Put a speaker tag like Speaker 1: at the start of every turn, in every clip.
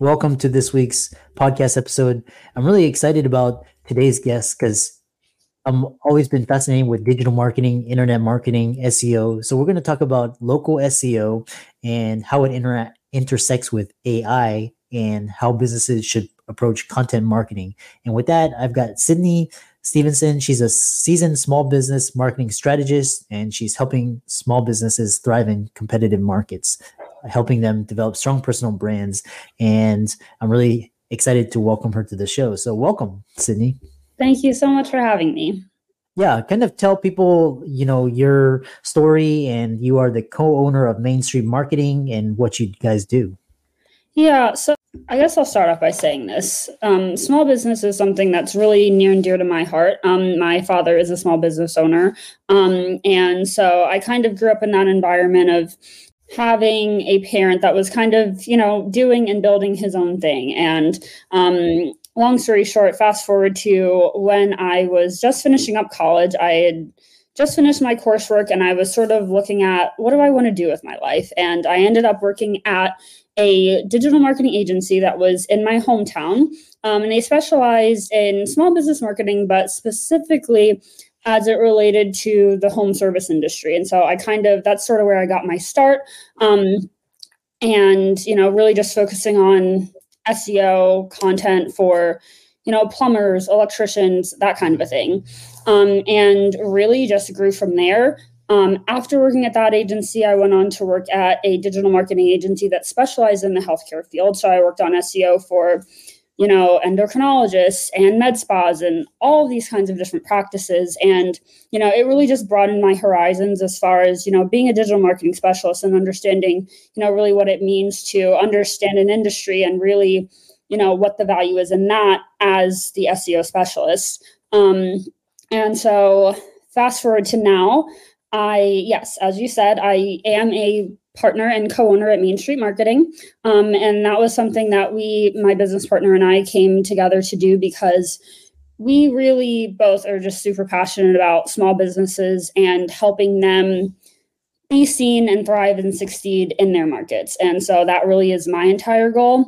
Speaker 1: welcome to this week's podcast episode. I'm really excited about today's guest because i'm always been fascinated with digital marketing internet marketing seo so we're going to talk about local seo and how it intera- intersects with ai and how businesses should approach content marketing. And with that i've got sydnee stevenson. She's a seasoned small business marketing strategist and she's helping small businesses thrive in competitive markets helping them develop strong personal brands. And I'm really excited to welcome her to the show. So, welcome, Sydnee.
Speaker 2: Thank you so much for having me.
Speaker 1: Yeah, kind of tell people, you know, your story and you are the co-owner of Main Street Marketing and what you guys do.
Speaker 2: Yeah, so I guess I'll start off by saying this. Um, small business is something that's really near and dear to my heart. Um, my father is a small business owner. Um, and so I kind of grew up in that environment of having a parent that was kind of you know doing and building his own thing. And um, long story short fast forward to when i was just finishing up college i had just finished my coursework and i was sort of looking at what do i want to do with my life? And i ended up working at a digital marketing agency that was in my hometown. Um, and they specialized in small business marketing but specifically as it related to the home service industry. And so I kind of, that's sort of where I got my start. Um, and, you know, really just focusing on SEO content for, you know, plumbers, electricians, that kind of a thing. Um, and really just grew from there. Um, after working at that agency, I went on to work at a digital marketing agency that specialized in the healthcare field. So I worked on SEO for you know, endocrinologists and med spas and all these kinds of different practices. And, you know, it really just broadened my horizons as far as, you know, being a digital marketing specialist and understanding, you know, really what it means to understand an industry and really, you know, what the value is in that as the SEO specialist. Um, and so fast forward to now, I, yes, as you said, I am a partner and co-owner at Main Street Marketing. Um, and that was something that we, my business partner and I came together to do because we really both are just super passionate about small businesses and helping them be seen and thrive and succeed in their markets. And so that really is my entire goal.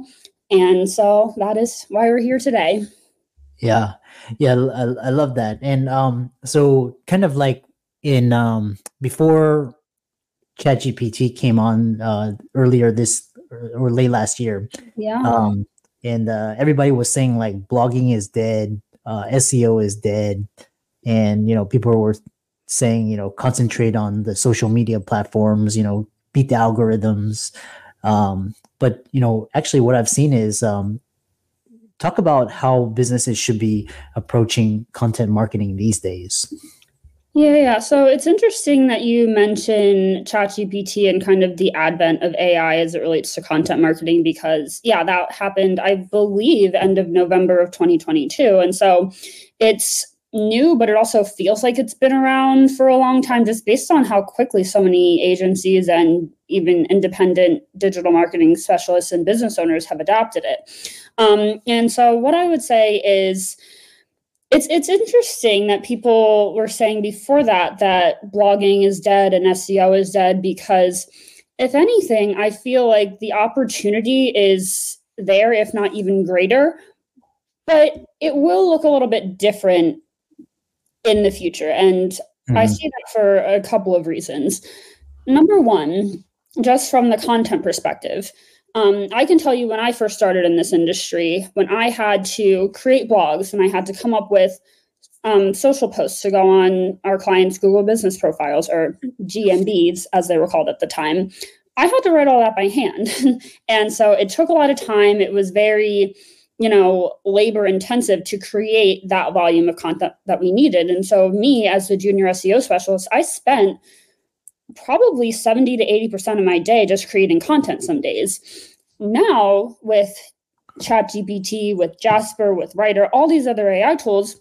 Speaker 2: And so that is why we're here today.
Speaker 1: Yeah. Yeah. I, I love that. And um, so kind of like in um, before ChatGPT came on uh, earlier this or late last year.
Speaker 2: Yeah.
Speaker 1: Um, and uh, everybody was saying like blogging is dead, uh, SEO is dead, and you know people were saying you know concentrate on the social media platforms, you know beat the algorithms. Um, but you know actually what I've seen is um, talk about how businesses should be approaching content marketing these days.
Speaker 2: Yeah, yeah. So it's interesting that you mention ChatGPT and kind of the advent of AI as it relates to content marketing because, yeah, that happened, I believe, end of November of 2022. And so it's new, but it also feels like it's been around for a long time just based on how quickly so many agencies and even independent digital marketing specialists and business owners have adopted it. Um, and so what I would say is, it's it's interesting that people were saying before that that blogging is dead and SEO is dead because if anything, I feel like the opportunity is there, if not even greater, but it will look a little bit different in the future. And Mm-hmm. I see that for a couple of reasons. Number one, just from the content perspective, um, I can tell you when I first started in this industry, when I had to create blogs and I had to come up with um, social posts to go on our clients' Google business profiles or GMBs, as they were called at the time, I had to write all that by hand. and so it took a lot of time. It was very, you know, labor intensive to create that volume of content that we needed. And so, me as the junior SEO specialist, I spent probably 70 to 80% of my day just creating content some days. Now, with ChatGPT, with Jasper, with Writer, all these other AI tools,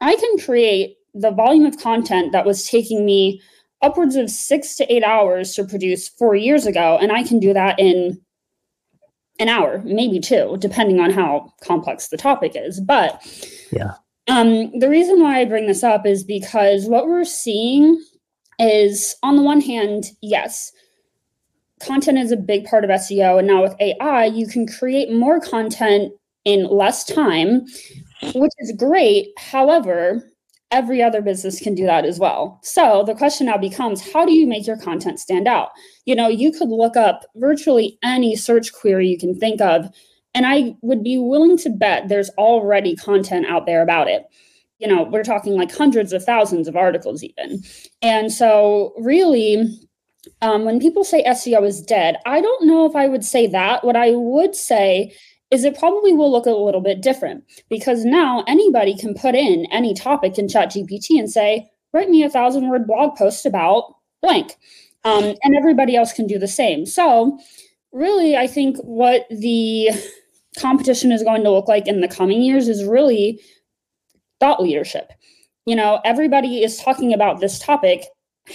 Speaker 2: I can create the volume of content that was taking me upwards of six to eight hours to produce four years ago. And I can do that in an hour, maybe two, depending on how complex the topic is. But
Speaker 1: yeah.
Speaker 2: Um, the reason why I bring this up is because what we're seeing is on the one hand, yes, content is a big part of SEO. And now with AI, you can create more content in less time, which is great. However, every other business can do that as well. So the question now becomes how do you make your content stand out? You know, you could look up virtually any search query you can think of, and I would be willing to bet there's already content out there about it. You know, we're talking like hundreds of thousands of articles, even. And so, really, um, when people say SEO is dead, I don't know if I would say that. What I would say is it probably will look a little bit different because now anybody can put in any topic in ChatGPT and say, write me a thousand word blog post about blank. Um, and everybody else can do the same. So, really, I think what the competition is going to look like in the coming years is really thought leadership. You know, everybody is talking about this topic.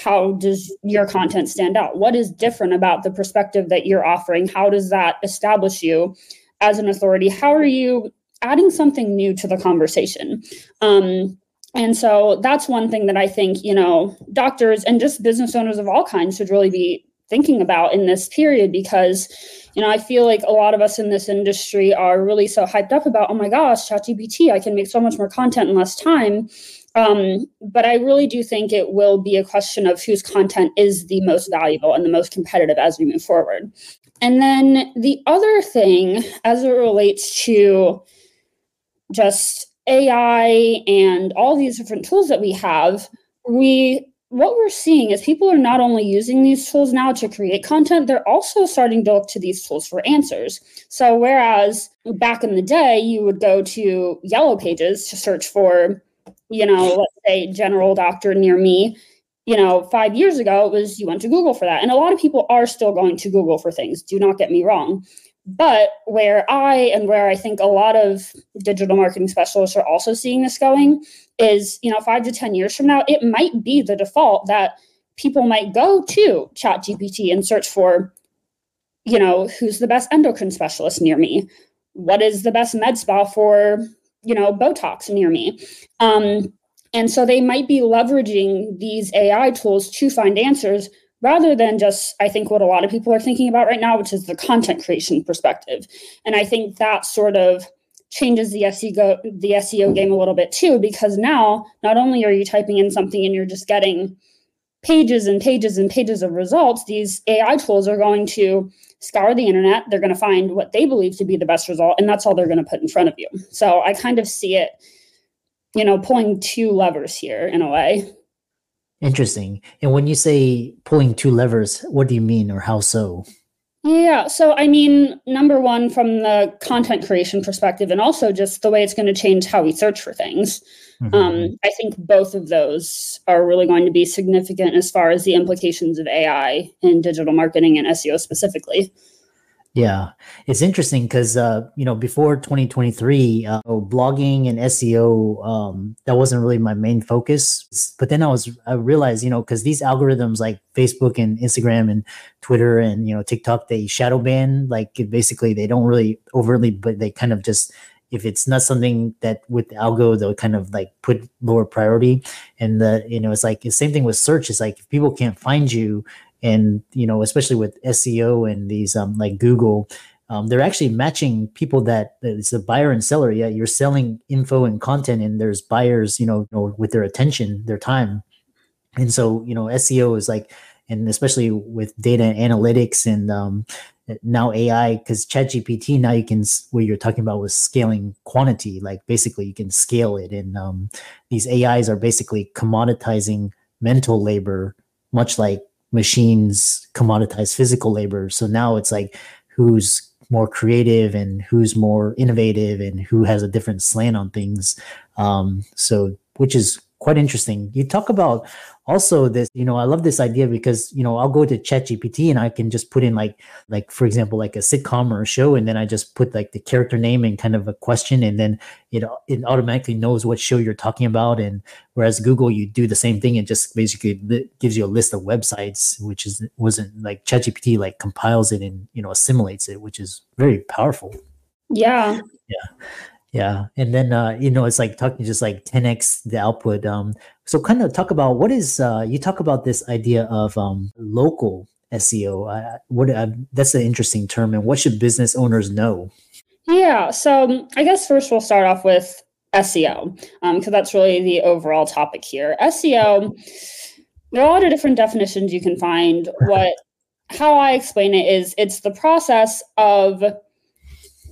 Speaker 2: How does your content stand out? What is different about the perspective that you're offering? How does that establish you as an authority, how are you adding something new to the conversation? Um, and so that's one thing that I think, you know, doctors and just business owners of all kinds should really be thinking about in this period because, you know, I feel like a lot of us in this industry are really so hyped up about, oh my gosh, ChatGPT, I can make so much more content in less time. Um, but I really do think it will be a question of whose content is the most valuable and the most competitive as we move forward. And then the other thing, as it relates to just AI and all these different tools that we have, we what we're seeing is people are not only using these tools now to create content, they're also starting to look to these tools for answers. So, whereas back in the day, you would go to Yellow Pages to search for, you know, let's say general doctor near me, you know, five years ago, it was you went to Google for that. And a lot of people are still going to Google for things. Do not get me wrong. But where I and where I think a lot of digital marketing specialists are also seeing this going is, you know, five to 10 years from now, it might be the default that people might go to ChatGPT and search for, you know, who's the best endocrine specialist near me? What is the best med spa for, you know, Botox near me? Um, and so they might be leveraging these AI tools to find answers rather than just, I think, what a lot of people are thinking about right now, which is the content creation perspective. And I think that sort of changes the SEO the SEO game a little bit too, because now not only are you typing in something and you're just getting pages and pages and pages of results, these AI tools are going to scour the internet. They're going to find what they believe to be the best result, and that's all they're going to put in front of you. So I kind of see it you know, pulling two levers here in a way.
Speaker 1: Interesting. And when you say pulling two levers, what do you mean or how so?
Speaker 2: Yeah. So, I mean, number one, from the content creation perspective, and also just the way it's going to change how we search for things. Mm-hmm. Um, I think both of those are really going to be significant as far as the implications of AI in digital marketing and SEO specifically.
Speaker 1: Yeah, it's interesting because uh, you know before 2023, uh, blogging and SEO um, that wasn't really my main focus. But then I was I realized you know because these algorithms like Facebook and Instagram and Twitter and you know TikTok they shadow ban like basically they don't really overtly but they kind of just if it's not something that with the algo they'll kind of like put lower priority and the you know it's like the same thing with search is like if people can't find you and you know especially with SEO and these um, like Google um, they're actually matching people that it's a buyer and seller. Yeah you're selling info and content and there's buyers you know, with their attention their time. And so you know SEO is like, and especially with data analytics and um, now AI, because ChatGPT now you can what you're talking about was scaling quantity, like basically you can scale it, and um, these AIs are basically commoditizing mental labor, much like machines commoditize physical labor. So now it's like who's more creative and who's more innovative and who has a different slant on things. Um, so which is quite interesting. You talk about also this, you know, I love this idea because, you know, I'll go to ChatGPT and I can just put in like, like for example, like a sitcom or a show, and then I just put like the character name and kind of a question, and then it it automatically knows what show you're talking about. And whereas Google, you do the same thing and just basically gives you a list of websites, which is wasn't like ChatGPT like compiles it and you know assimilates it, which is very powerful.
Speaker 2: Yeah.
Speaker 1: Yeah yeah and then uh you know it's like talking just like 10x the output um so kind of talk about what is uh you talk about this idea of um local seo uh, what uh, that's an interesting term and what should business owners know?
Speaker 2: Yeah so um, i guess first we'll start off with seo because um, that's really the overall topic here. Seo there are a lot of different definitions you can find. What how i explain it is it's the process of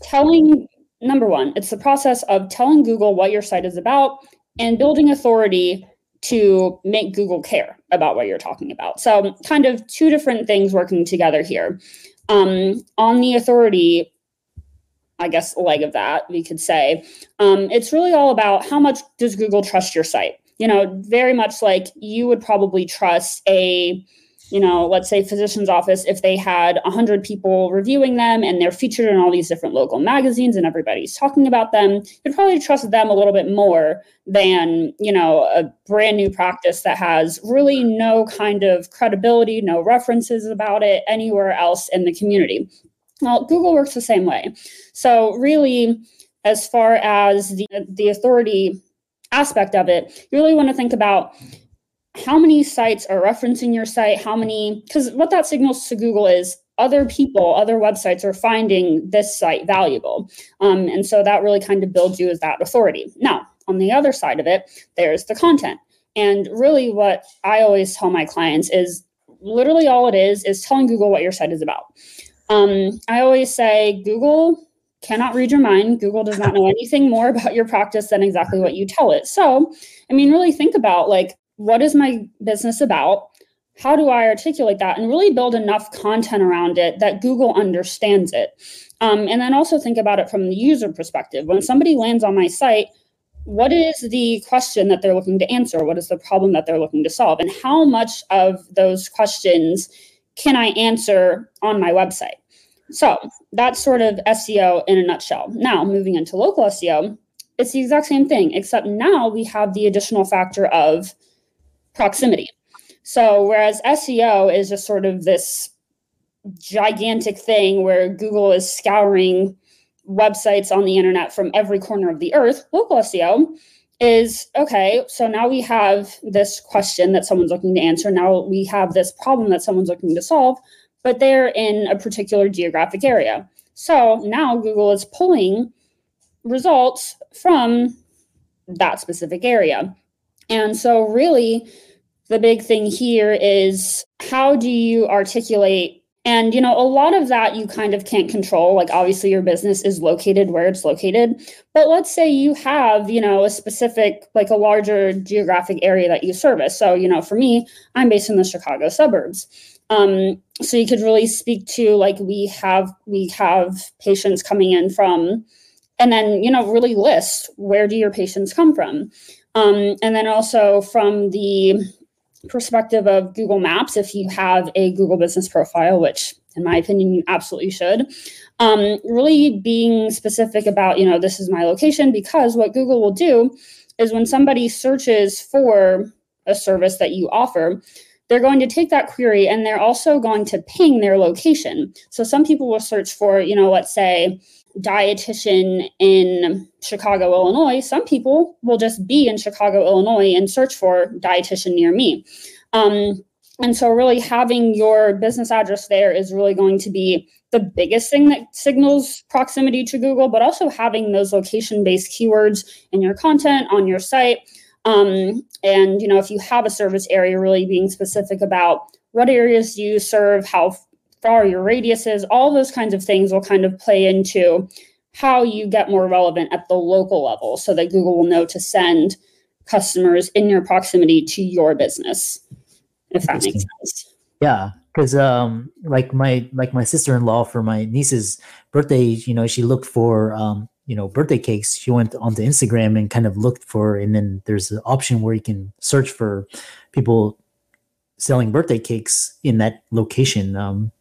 Speaker 2: telling number one, it's the process of telling Google what your site is about and building authority to make Google care about what you're talking about. So, kind of two different things working together here. Um, on the authority, I guess, leg of that, we could say, um, it's really all about how much does Google trust your site? You know, very much like you would probably trust a you know, let's say physician's office, if they had 100 people reviewing them and they're featured in all these different local magazines and everybody's talking about them, you'd probably trust them a little bit more than, you know, a brand new practice that has really no kind of credibility, no references about it anywhere else in the community. Well, Google works the same way. So, really, as far as the, the authority aspect of it, you really want to think about how many sites are referencing your site how many because what that signals to google is other people other websites are finding this site valuable. Um, and so that really kind of builds you as that authority. Now on the other side of it there's the content. And really what i always tell my clients is literally all it is is telling google what your site is about. Um, i always say google cannot read your mind. Google does not know anything more about your practice than exactly what you tell it. So i mean really think about like what is my business about? How do I articulate that and really build enough content around it that Google understands it? Um, and then also think about it from the user perspective. When somebody lands on my site, what is the question that they're looking to answer? What is the problem that they're looking to solve? And how much of those questions can I answer on my website? So that's sort of SEO in a nutshell. Now, moving into local SEO, it's the exact same thing, except now we have the additional factor of proximity. So, whereas SEO is just sort of this gigantic thing where Google is scouring websites on the internet from every corner of the earth, local SEO is okay, so now we have this question that someone's looking to answer. Now we have this problem that someone's looking to solve, but they're in a particular geographic area. So now Google is pulling results from that specific area. And so, really, the big thing here is how do you articulate and you know a lot of that you kind of can't control. Like obviously your business is located where it's located but let's say you have you know a specific like a larger geographic area that you service. So you know for me i'm based in the chicago suburbs. Um, so you could really speak to like we have we have patients coming in from and then you know really list where do your patients come from. Um, and then also from the perspective of Google Maps, if you have a Google business profile, which in my opinion you absolutely should, um, really being specific about, you know, this is my location, because what Google will do is when somebody searches for a service that you offer, they're going to take that query and they're also going to ping their location. So some people will search for, you know, let's say dietitian in Chicago, Illinois, some people will just be in Chicago, Illinois and search for dietitian near me. Um, and so, really, having your business address there is really going to be the biggest thing that signals proximity to Google, but also having those location based keywords in your content on your site Um, and you know, if you have a service area, really being specific about what areas do you serve, how far your radius is, all those kinds of things will kind of play into how you get more relevant at the local level so that Google will know to send customers in your proximity to your business if that makes sense.
Speaker 1: Yeah because um like my like my sister-in-law for my niece's birthday you know she looked for um you know birthday cakes. She went onto instagram and kind of looked for and then there's an option where you can search for people selling birthday cakes in that location. Um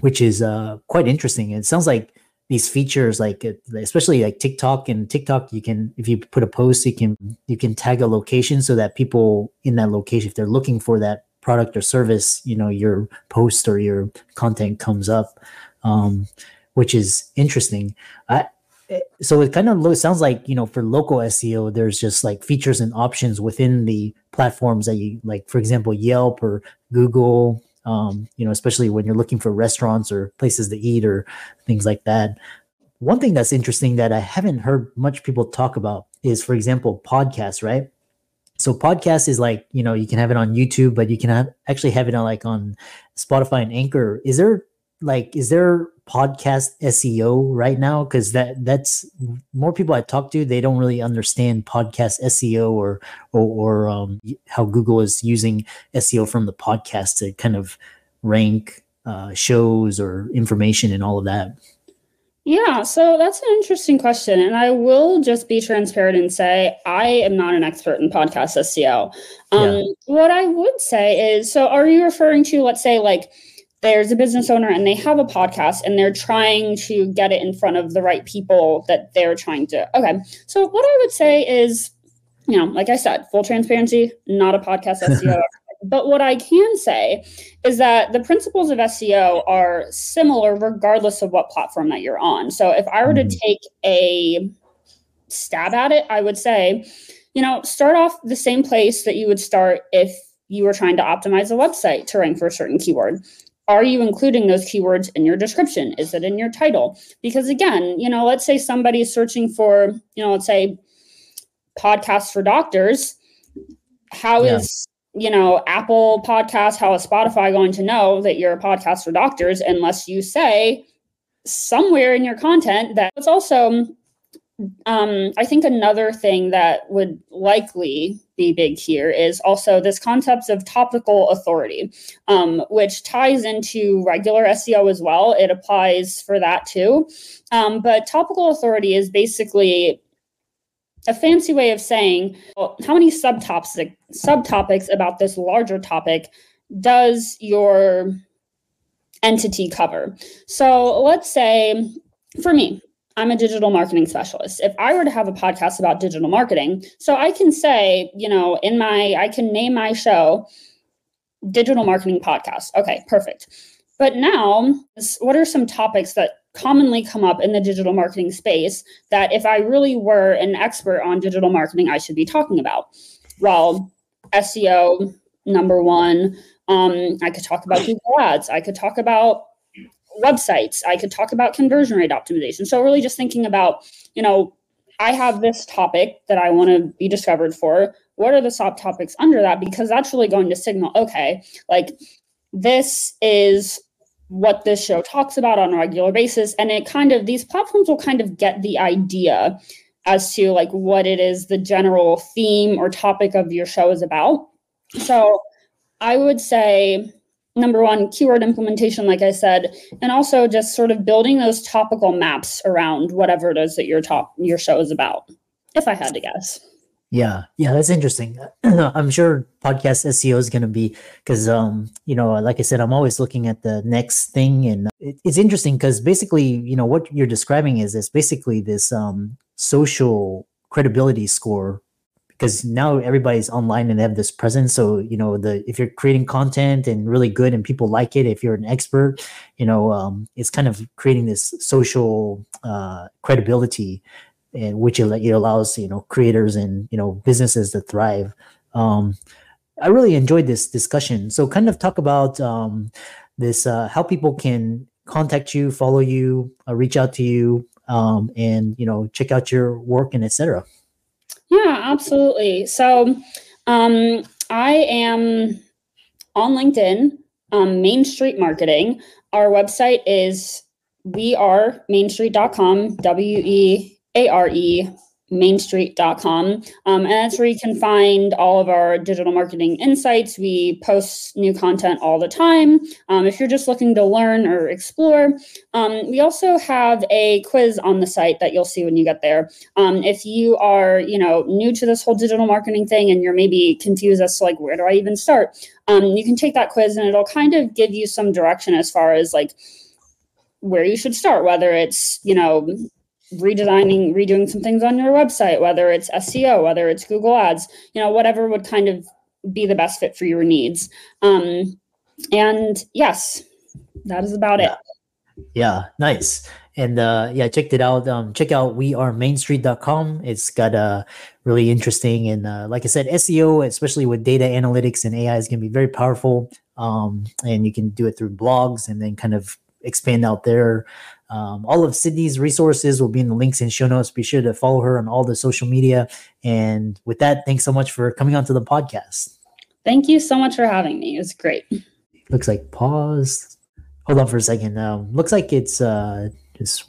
Speaker 1: which is uh quite interesting. It sounds like these features like uh, especially like tiktok and tiktok you can if you put a post you can you can tag a location so that people in that location if they're looking for that product or service you know your post or your content comes up um, which is interesting. I, eh, so it kind of sounds like you know for local seo there's just like features and options within the platforms that you like for example yelp or google um, you know, especially when you're looking for restaurants or places to eat or things like that. One thing that's interesting that I haven't heard much people talk about is, for example, podcasts, right? So podcast is like, you know, you can have it on YouTube, but you can have, actually have it on like on Spotify and Anchor. Is there like is there podcast SEO right now? Because that that's more people I talk to, they don't really understand podcast SEO or or, or um, how Google is using SEO from the podcast to kind of rank uh, shows or information and all of that.
Speaker 2: Yeah, so that's an interesting question. And I will just be transparent and say I am not an expert in podcast SEO. Um, yeah. What I would say is so, are you referring to, let's say, like there's a business owner and they have a podcast and they're trying to get it in front of the right people that they're trying to. Okay. So, what I would say is, you know, like I said, full transparency, not a podcast SEO. but what I can say is that the principles of SEO are similar regardless of what platform that you're on. So, if I were to mm-hmm. take a stab at it, I would say, you know, start off the same place that you would start if you were trying to optimize a website to rank for a certain keyword are you including those keywords in your description? Is it in your title? Because again you know let's say somebody's searching for you know let's say podcasts for doctors. How yeah. is you know apple podcast how is spotify going to know that you're a podcast for doctors unless you say somewhere in your content that it's also um, I think another thing that would likely be big here is also this concept of topical authority, um, which ties into regular SEO as well. It applies for that too. Um, but topical authority is basically a fancy way of saying well, how many subtopics subtopics about this larger topic does your entity cover. So let's say for me, I'm a digital marketing specialist. If I were to have a podcast about digital marketing, so I can say, you know, in my, I can name my show Digital Marketing Podcast. Okay, perfect. But now, what are some topics that commonly come up in the digital marketing space that if I really were an expert on digital marketing, I should be talking about? Well, SEO, number one. Um, I could talk about Google Ads. I could talk about websites. I could talk about conversion rate optimization. So really just thinking about, you know, I have this topic that I want to be discovered for. What are the subtopics under that? Because that's really going to signal, okay, like this is what this show talks about on a regular basis. And it kind of, these platforms will kind of get the idea as to like what it is the general theme or topic of your show is about. So I would say number one keyword implementation like i said and also just sort of building those topical maps around whatever it is that your top your show is about if i had to guess.
Speaker 1: Yeah. Yeah that's interesting. I'm sure podcast seo is going to be because um you know like i said i'm always looking at the next thing and it, it's interesting because basically you know what you're describing is this basically this um social credibility score because now everybody's online and they have this presence. So you know the if you're creating content and really good and people like it if you're an expert you know um, it's kind of creating this social uh, credibility and which it, it allows you know creators and you know businesses to thrive. Um, i really enjoyed this discussion. So kind of talk about um, this uh, how people can contact you follow you uh, reach out to you um, and you know check out your work and etc
Speaker 2: Yeah, absolutely. So um, I am on LinkedIn, um, Main Street Marketing. Our website is we are mainstreet.com, W E A R E mainstreet.com. Um, and that's where you can find all of our digital marketing insights. We post new content all the time. Um, if you're just looking to learn or explore, um, we also have a quiz on the site that you'll see when you get there. Um, if you are, you know, new to this whole digital marketing thing and you're maybe confused as to like, where do I even start? Um, you can take that quiz and it'll kind of give you some direction as far as like, where you should start, whether it's, you know, redesigning, redoing some things on your website, whether it's SEO, whether it's Google Ads, you know, whatever would kind of be the best fit for your needs. Um, and yes, that is about
Speaker 1: yeah.
Speaker 2: it.
Speaker 1: Yeah, nice. And uh, yeah, check it out. Um, check out wearemainstreet.com. It's got a uh, really interesting and uh, like I said, SEO, especially with data analytics and AI, is going to be very powerful. Um, and you can do it through blogs and then kind of expand out there. Um, all of Sydnee's resources will be in the links in show notes. Be sure to follow her on all the social media. And with that, thanks so much for coming onto the podcast.
Speaker 2: Thank you so much for having me. It was great.
Speaker 1: Looks like pause. Hold on for a second. Um, looks like it's uh, just